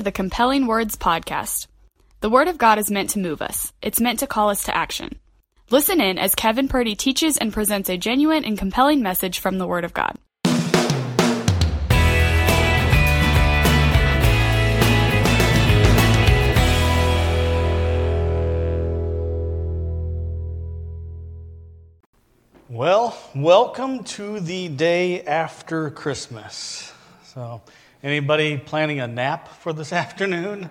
To the Compelling Words Podcast. The Word of God is meant to move us, it's meant to call us to action. Listen in as Kevin Purdy teaches and presents a genuine and compelling message from the Word of God. Well, welcome to the day after Christmas. So, Anybody planning a nap for this afternoon?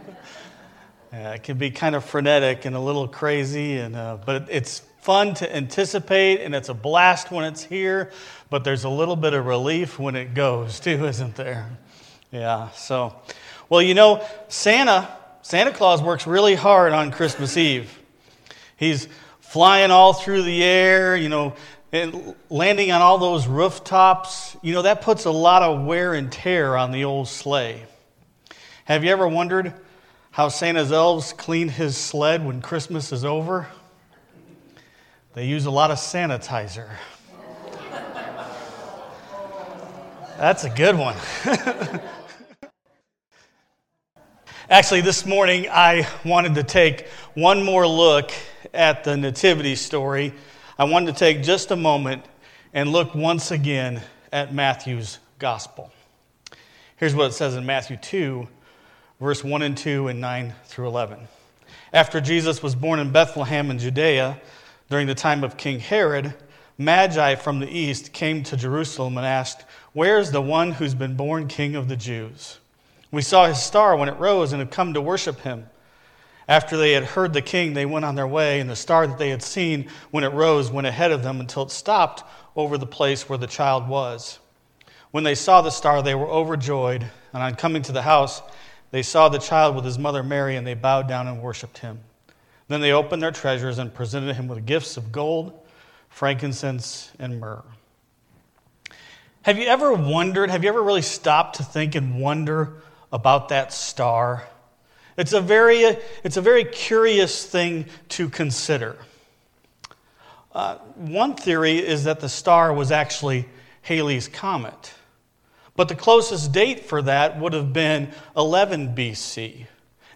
It can be kind of frenetic and a little crazy, and, uh, but it's fun to anticipate, and it's a blast when it's here, but there's a little bit of relief when it goes, too, isn't there? Yeah, so, well, you know, Santa, Santa Claus works really hard on Christmas Eve. He's flying all through the air, you know, and landing on all those rooftops, you know, that puts a lot of wear and tear on the old sleigh. Have you ever wondered how Santa's elves clean his sled when Christmas is over? They use a lot of sanitizer. That's a good one. Actually, this morning I wanted to take one more look at the Nativity story I wanted to take just a moment and look once again at Matthew's gospel. Here's what it says in Matthew 2, verse 1 and 2, and 9 through 11. After Jesus was born in Bethlehem in Judea during the time of King Herod, Magi from the east came to Jerusalem and asked, Where is the one who's been born king of the Jews? We saw his star when it rose and have come to worship him. After they had heard the king, they went on their way, and the star that they had seen when it rose went ahead of them until it stopped over the place where the child was. When they saw the star, they were overjoyed, and on coming to the house, they saw the child with his mother Mary, and they bowed down and worshiped him. Then they opened their treasures and presented him with gifts of gold, frankincense, and myrrh. Have you ever wondered, have you ever really stopped to think and wonder about that star? It's a very, it's a very curious thing to consider. Uh, one theory is that the star was actually Halley's Comet. But the closest date for that would have been 11 BC.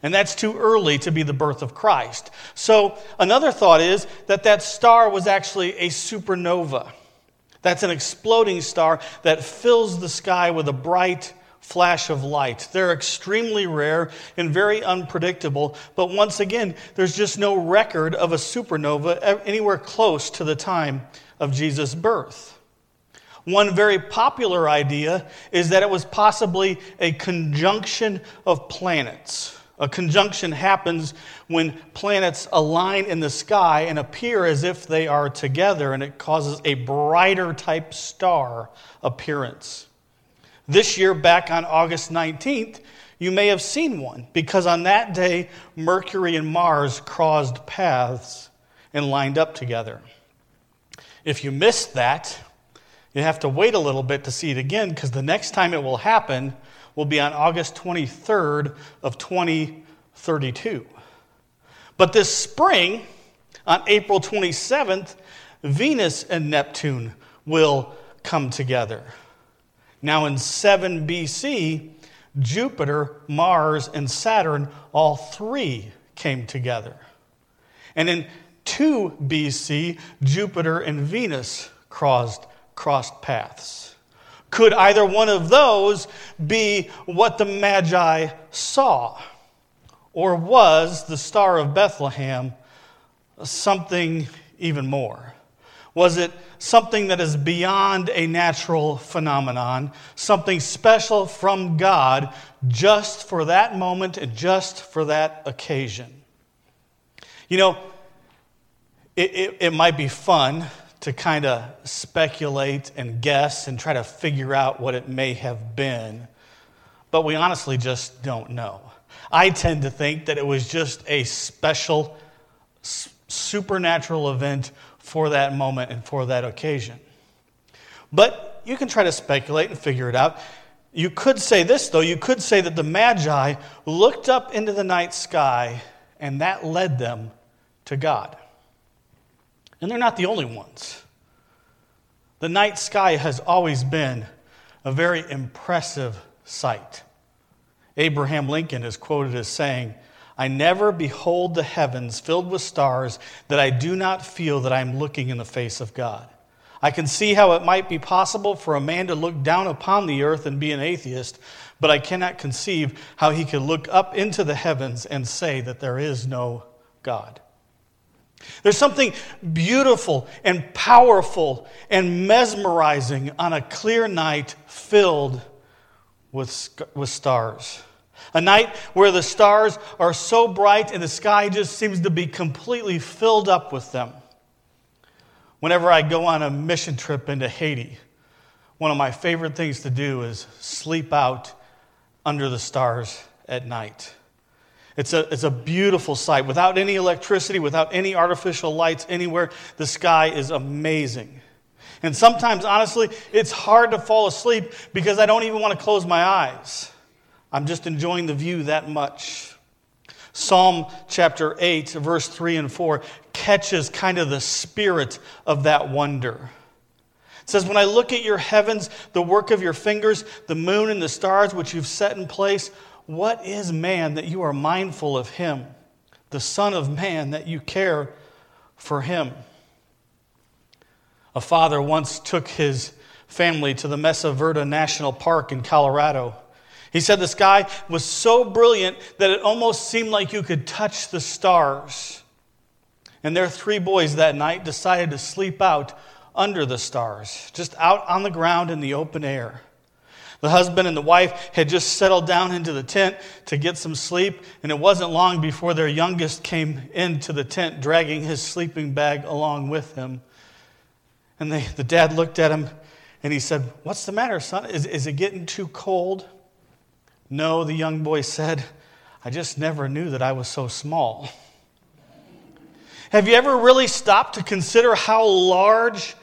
And that's too early to be the birth of Christ. So another thought is that that star was actually a supernova. That's an exploding star that fills the sky with a bright, flash of light. They're extremely rare and very unpredictable, but once again, there's just no record of a supernova anywhere close to the time of Jesus' birth. One very popular idea is that it was possibly a conjunction of planets. A conjunction happens when planets align in the sky and appear as if they are together, and it causes a brighter type star appearance. This year, back on August 19th, you may have seen one because on that day, Mercury and Mars crossed paths and lined up together. If you missed that, you have to wait a little bit to see it again because the next time it will happen will be on August 23rd of 2032. But this spring, on April 27th, Venus and Neptune will come together. Now, in 7 BC, Jupiter, Mars, and Saturn, all three came together. And in 2 BC, Jupiter and Venus crossed, crossed paths. Could either one of those be what the Magi saw? Or was the Star of Bethlehem something even more? Was it something that is beyond a natural phenomenon, something special from God just for that moment and just for that occasion? You know, it, it, it might be fun to kind of speculate and guess and try to figure out what it may have been, but we honestly just don't know. I tend to think that it was just a special, supernatural event for that moment and for that occasion. But you can try to speculate and figure it out. You could say this, though. You could say that the Magi looked up into the night sky and that led them to God. And they're not the only ones. The night sky has always been a very impressive sight. Abraham Lincoln is quoted as saying, I never behold the heavens filled with stars that I do not feel that I am looking in the face of God. I can see how it might be possible for a man to look down upon the earth and be an atheist, but I cannot conceive how he could look up into the heavens and say that there is no God. There's something beautiful and powerful and mesmerizing on a clear night filled with, with stars. A night where the stars are so bright and the sky just seems to be completely filled up with them. Whenever I go on a mission trip into Haiti, one of my favorite things to do is sleep out under the stars at night. It's a, it's a beautiful sight. Without any electricity, without any artificial lights anywhere, the sky is amazing. And sometimes, honestly, it's hard to fall asleep because I don't even want to close my eyes. I'm just enjoying the view that much. Psalm chapter 8, verse 3 and 4 catches kind of the spirit of that wonder. It says, When I look at your heavens, the work of your fingers, the moon and the stars which you've set in place, what is man that you are mindful of him? The Son of Man that you care for him? A father once took his family to the Mesa Verde National Park in Colorado. He said the sky was so brilliant that it almost seemed like you could touch the stars. And their three boys that night decided to sleep out under the stars, just out on the ground in the open air. The husband and the wife had just settled down into the tent to get some sleep, and it wasn't long before their youngest came into the tent dragging his sleeping bag along with him. And they, the dad looked at him and he said, What's the matter, son? Is, is it getting too cold? No, the young boy said, I just never knew that I was so small. Have you ever really stopped to consider how large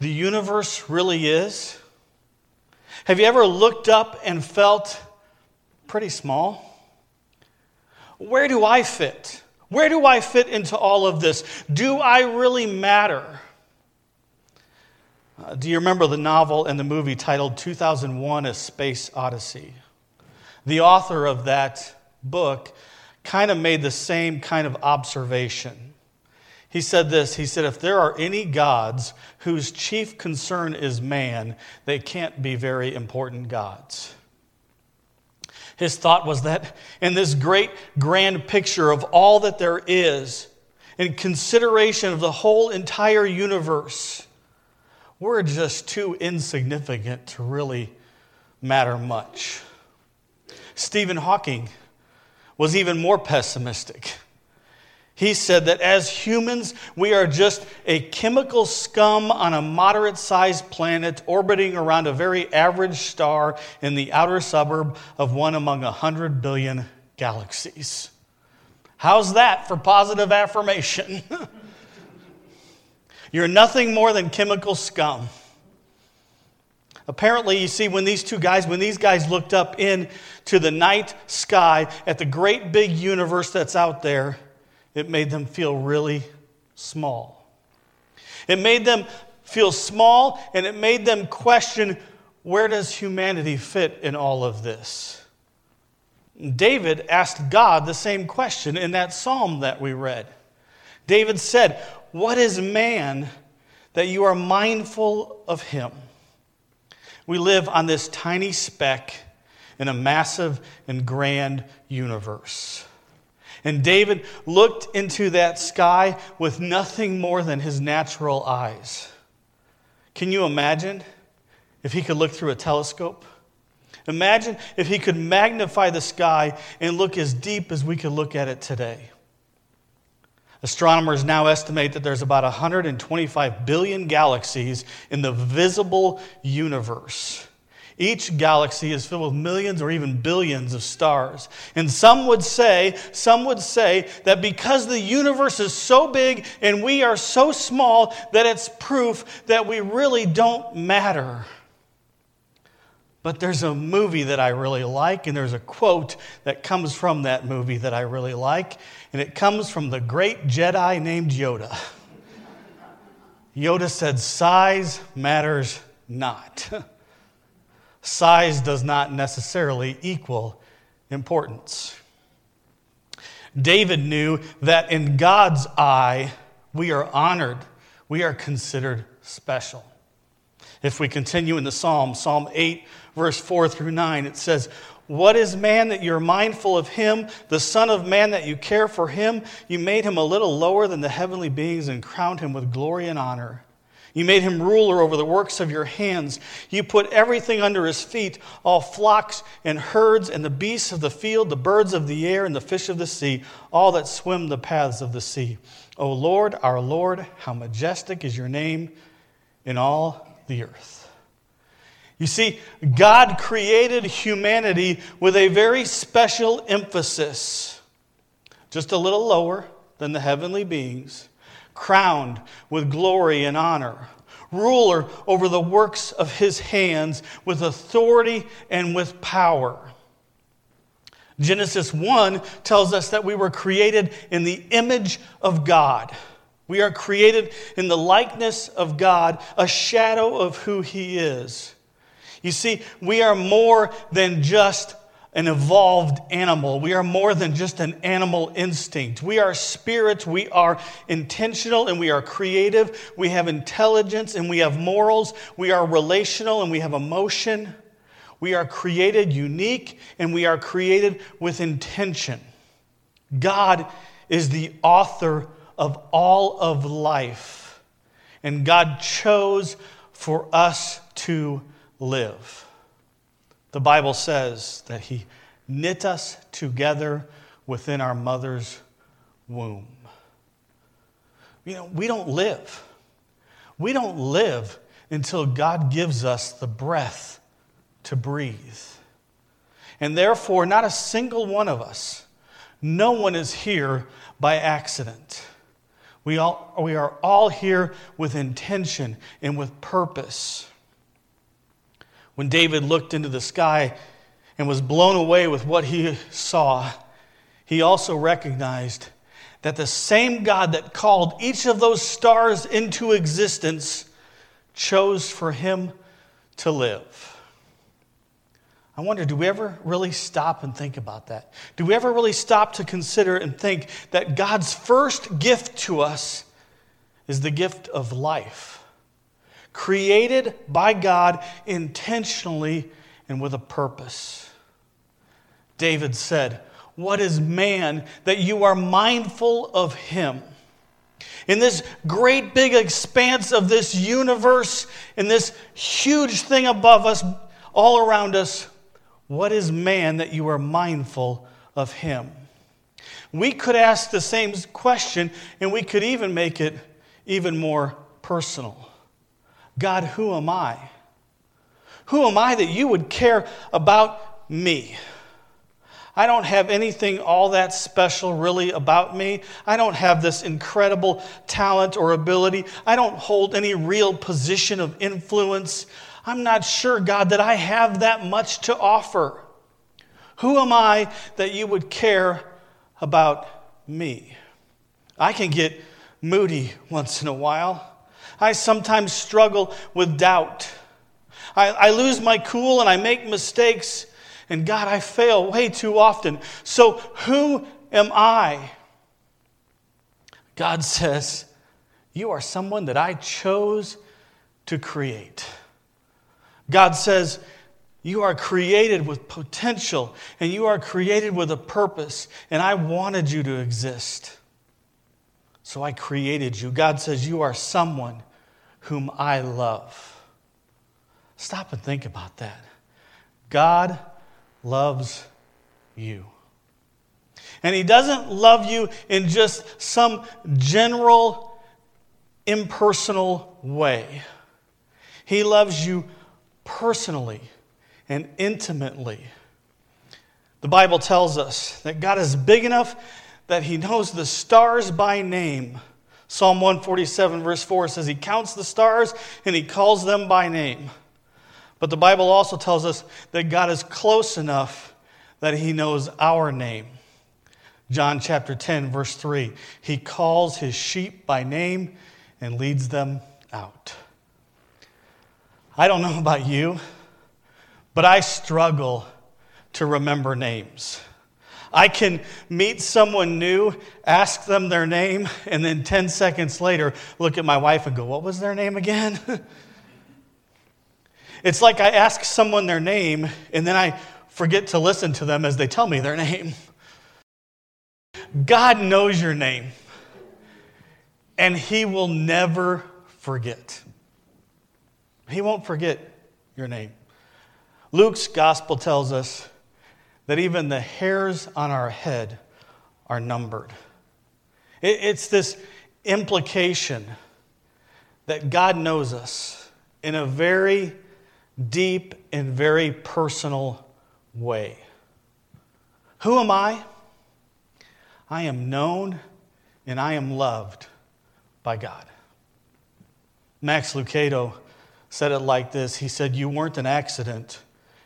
the universe really is? Have you ever looked up and felt pretty small? Where do I fit? Where do I fit into all of this? Do I really matter? Uh, do you remember the novel and the movie titled 2001 A Space Odyssey? The author of that book kind of made the same kind of observation. He said this He said, If there are any gods whose chief concern is man, they can't be very important gods. His thought was that in this great grand picture of all that there is, in consideration of the whole entire universe, we're just too insignificant to really matter much. Stephen Hawking was even more pessimistic. He said that as humans, we are just a chemical scum on a moderate sized planet orbiting around a very average star in the outer suburb of one among a hundred billion galaxies. How's that for positive affirmation? You're nothing more than chemical scum. Apparently, you see, when these two guys, when these guys looked up into the night sky at the great big universe that's out there, it made them feel really small. It made them feel small and it made them question where does humanity fit in all of this? David asked God the same question in that psalm that we read. David said, What is man that you are mindful of him? We live on this tiny speck in a massive and grand universe. And David looked into that sky with nothing more than his natural eyes. Can you imagine if he could look through a telescope? Imagine if he could magnify the sky and look as deep as we could look at it today. Astronomers now estimate that there's about 125 billion galaxies in the visible universe. Each galaxy is filled with millions or even billions of stars. And some would say, some would say that because the universe is so big and we are so small that it's proof that we really don't matter. But there's a movie that I really like, and there's a quote that comes from that movie that I really like, and it comes from the great Jedi named Yoda. Yoda said, Size matters not. Size does not necessarily equal importance. David knew that in God's eye, we are honored, we are considered special. If we continue in the Psalm, Psalm 8, verse 4 through 9, it says, What is man that you're mindful of him, the Son of Man that you care for him? You made him a little lower than the heavenly beings and crowned him with glory and honor. You made him ruler over the works of your hands. You put everything under his feet all flocks and herds, and the beasts of the field, the birds of the air, and the fish of the sea, all that swim the paths of the sea. O Lord, our Lord, how majestic is your name in all the earth. You see, God created humanity with a very special emphasis, just a little lower than the heavenly beings crowned with glory and honor, ruler over the works of his hands with authority and with power. Genesis 1 tells us that we were created in the image of God. We are created in the likeness of God, a shadow of who He is. You see, we are more than just an evolved animal. We are more than just an animal instinct. We are spirits. We are intentional and we are creative. We have intelligence and we have morals. We are relational and we have emotion. We are created unique and we are created with intention. God is the author of all of life, and God chose for us to live. The Bible says that He knit us together within our mother's womb. You know, we don't live. We don't live until God gives us the breath to breathe. And therefore, not a single one of us, no one is here by accident. We, all, we are all here with intention and with purpose. When David looked into the sky and was blown away with what he saw, he also recognized that the same God that called each of those stars into existence chose for him to live. I wonder, do we ever really stop and think about that? Do we ever really stop to consider and think that God's first gift to us is the gift of life? created by God intentionally and with a purpose. David said, What is man that you are mindful of him? In this great big expanse of this universe, in this huge thing above us, all around us, what is man that you are mindful of him? We could ask the same question, and we could even make it even more personal. God, who am I? Who am I that you would care about me? I don't have anything all that special really about me. I don't have this incredible talent or ability. I don't hold any real position of influence. I'm not sure, God, that I have that much to offer. Who am I that you would care about me? I can get moody once in a while. I sometimes struggle with doubt. I, I lose my cool and I make mistakes. And God, I fail way too often. So who am I? God says, You are someone that I chose to create. God says, You are created with potential and you are created with a purpose, and I wanted you to exist. So I created you. God says, You are someone whom I love. Stop and think about that. God loves you. And He doesn't love you in just some general, impersonal way. He loves you personally and intimately. The Bible tells us that God is big enough that He knows the stars by name. Psalm 147, verse 4 says, He counts the stars and He calls them by name. But the Bible also tells us that God is close enough that He knows our name. John chapter 10, verse 3 He calls His sheep by name and leads them out. I don't know about you, but I struggle to remember names. I can meet someone new, ask them their name, and then 10 seconds later look at my wife and go, What was their name again? it's like I ask someone their name and then I forget to listen to them as they tell me their name. God knows your name, and He will never forget. He won't forget your name. Luke's gospel tells us that even the hairs on our head are numbered. It's this implication that God knows us in a very deep and very personal way. Who am I? I am known and I am loved by God. Max Lucado said it like this He said, You weren't an accident,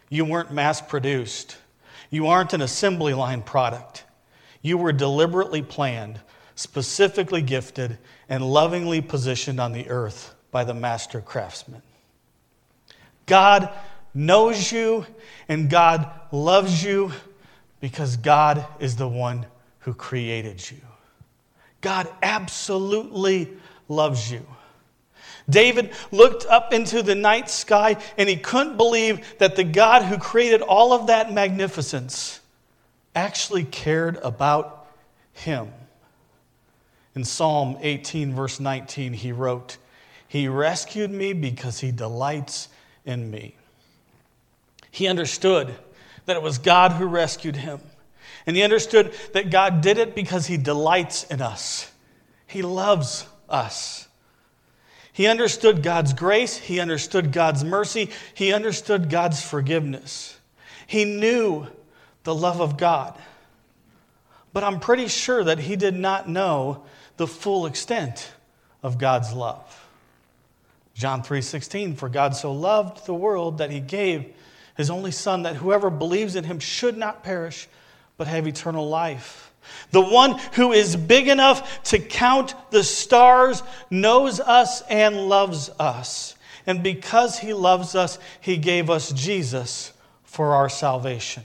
you weren't mass produced, you aren't an assembly line product. You were deliberately planned, specifically gifted, and lovingly positioned on the earth by the master craftsman. God knows you and God loves you because God is the one who created you. God absolutely loves you. David looked up into the night sky and he couldn't believe that the God who created all of that magnificence actually cared about him. In Psalm 18, verse 19, he wrote, He rescued me because he delights in me. He understood that it was God who rescued him. And he understood that God did it because he delights in us. He loves us. He understood God's grace, he understood God's mercy, he understood God's forgiveness. He knew the love of God. But I'm pretty sure that he did not know the full extent of God's love. John 3:16 for God so loved the world that he gave his only son that whoever believes in him should not perish but have eternal life. The one who is big enough to count the stars knows us and loves us. And because he loves us, he gave us Jesus for our salvation.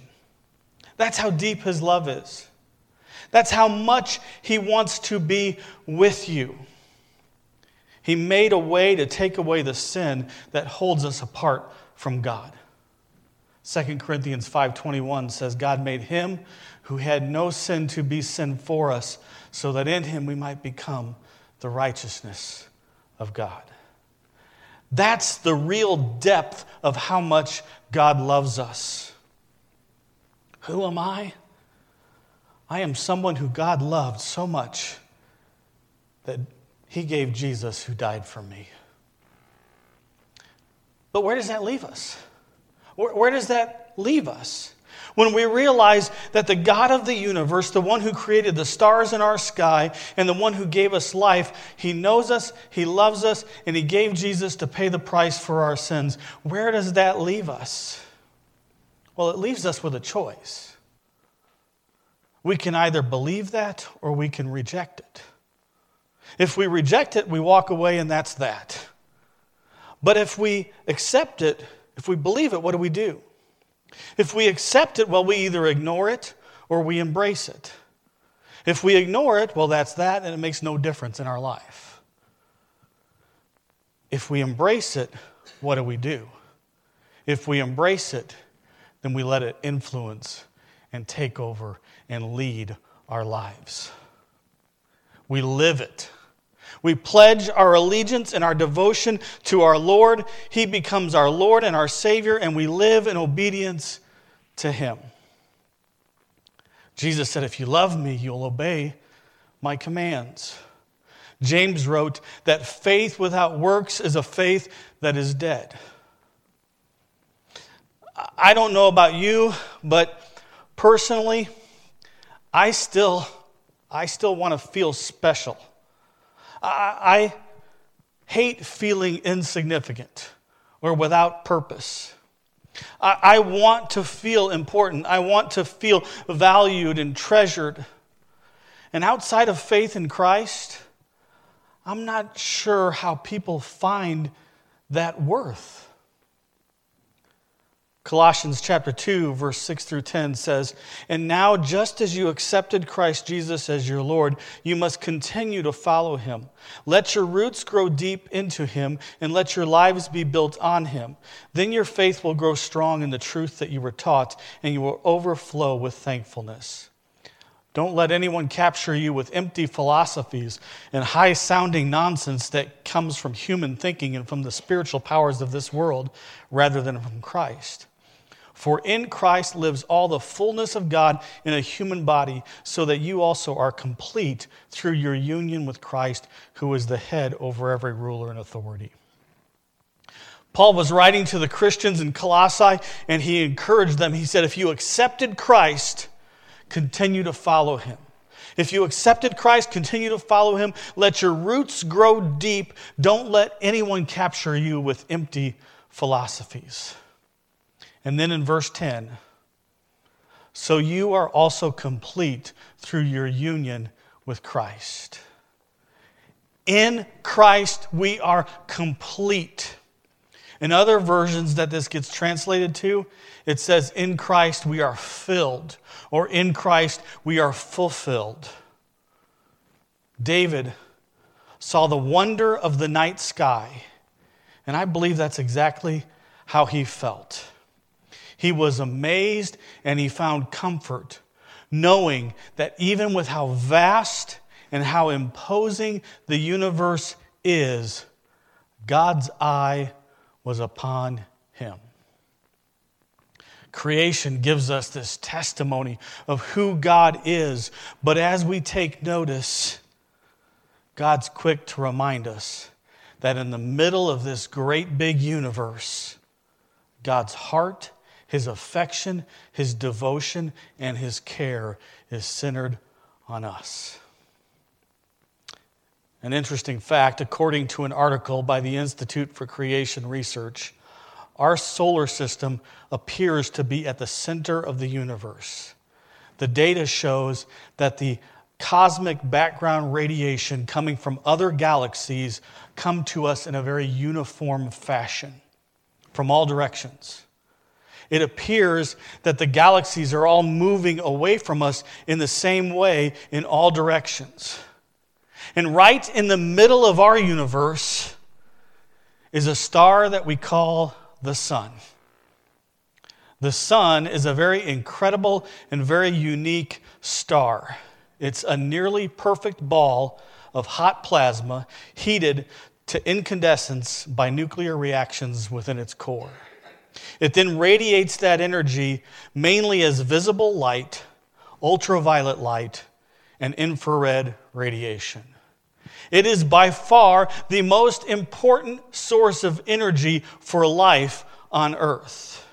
That's how deep his love is. That's how much he wants to be with you. He made a way to take away the sin that holds us apart from God. 2 Corinthians 5:21 says God made him who had no sin to be sin for us so that in him we might become the righteousness of God. That's the real depth of how much God loves us. Who am I? I am someone who God loved so much that he gave Jesus who died for me. But where does that leave us? Where, does that leave us? When we realize that the God of the universe, the one who created the stars in our sky, and the one who gave us life, he knows us, he loves us, and he gave Jesus to pay the price for our sins. Where does that leave us? Well, it leaves us with a choice. We can either believe that or we can reject it. If we reject it, we walk away, and that's that. But if we accept it, if we believe it, what do we do? If we accept it, well, we either ignore it or we embrace it. If we ignore it, well, that's that, and it makes no difference in our life. If we embrace it, what do we do? If we embrace it, then we let it influence and take over and lead our lives. We live it. We pledge our allegiance and our devotion to our Lord. He becomes our Lord and our Savior, and we live in obedience to Him. Jesus said, If you love me, you'll obey my commands. James wrote that faith without works is a faith that is dead. I don't know about you, but personally, I still, I still want to feel special. I, hate feeling insignificant or without purpose. I, I want to feel important. I want to feel valued and treasured. And outside of faith in Christ, I'm not sure how people find that worth. Colossians chapter 2, verse 6 through 10 says, And now, just as you accepted Christ Jesus as your Lord, you must continue to follow him. Let your roots grow deep into him, and let your lives be built on him. Then your faith will grow strong in the truth that you were taught, and you will overflow with thankfulness. Don't let anyone capture you with empty philosophies and high sounding nonsense that comes from human thinking and from the spiritual powers of this world rather than from Christ. For in Christ lives all the fullness of God in a human body, so that you also are complete through your union with Christ, who is the head over every ruler and authority. Paul was writing to the Christians in Colossae, and he encouraged them. He said, If you accepted Christ, continue to follow him. If you accepted Christ, continue to follow him. Let your roots grow deep. Don't let anyone capture you with empty philosophies. And then in verse 10, so you are also complete through your union with Christ. In Christ, we are complete. In other versions that this gets translated to, it says, In Christ we are filled, or in Christ we are fulfilled. David saw the wonder of the night sky, and I believe that's exactly how he felt. He was amazed and he found comfort, knowing that even with how vast and how imposing the universe is, God's eye was upon him. Creation gives us this testimony of who God is, but as we take notice, God's quick to remind us that in the middle of this great big universe, God's heart his affection, his devotion, and his care is centered on us. An interesting fact according to an article by the Institute for Creation Research, our solar system appears to be at the center of the universe. The data shows that the cosmic background radiation coming from other galaxies come to us in a very uniform fashion from all directions it appears that the galaxies are all moving away from us in the same way in all directions. And right in the middle of our universe is a star that we call the sun. The sun is a very incredible and very unique star. It's a nearly perfect ball of hot plasma heated to incandescence by nuclear reactions within its core. It then radiates that energy mainly as visible light, ultraviolet light, and infrared radiation. It is by far the most important source of energy for life on Earth.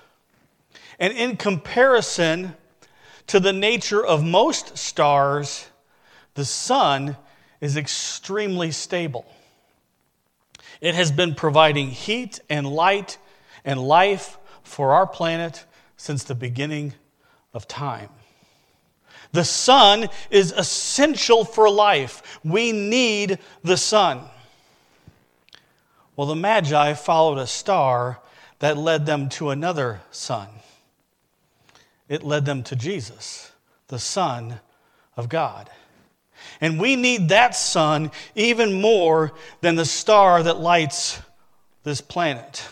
And in comparison to the nature of most stars, the sun is extremely stable. It has been providing heat and light and life for our planet since the beginning of time. The sun is essential for life. We need the sun. Well, the Magi followed a star that led them to another sun. It led them to Jesus, the Son of God. And we need that sun even more than the star that lights this planet.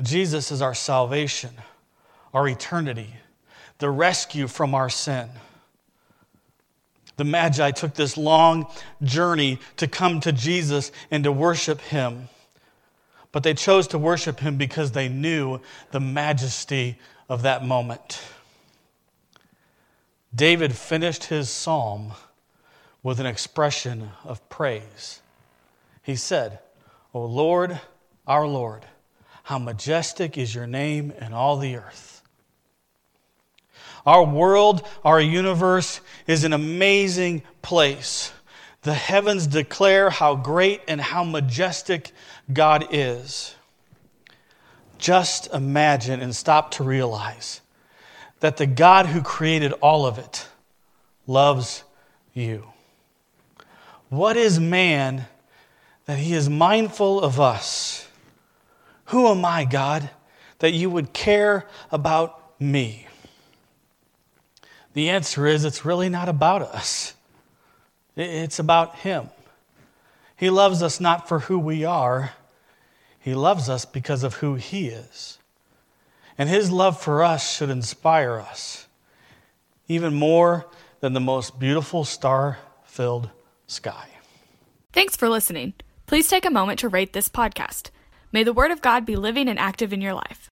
Jesus is our salvation, our eternity, the rescue from our sin. The Magi took this long journey to come to Jesus and to worship him. But they chose to worship him because they knew the majesty of that moment. David finished his psalm with an expression of praise. He said, O Lord, our Lord, how majestic is your name in all the earth. Our world, our universe is an amazing place. The heavens declare how great and how majestic God is. Just imagine and stop to realize that the God who created all of it loves you. What is man that he is mindful of us? Who am I, God, that you would care about me? The answer is it's really not about us, it's about Him. He loves us not for who we are, He loves us because of who He is. And His love for us should inspire us, even more than the most beautiful star filled sky. Thanks for listening. Please take a moment to rate this podcast. May the Word of God be living and active in your life.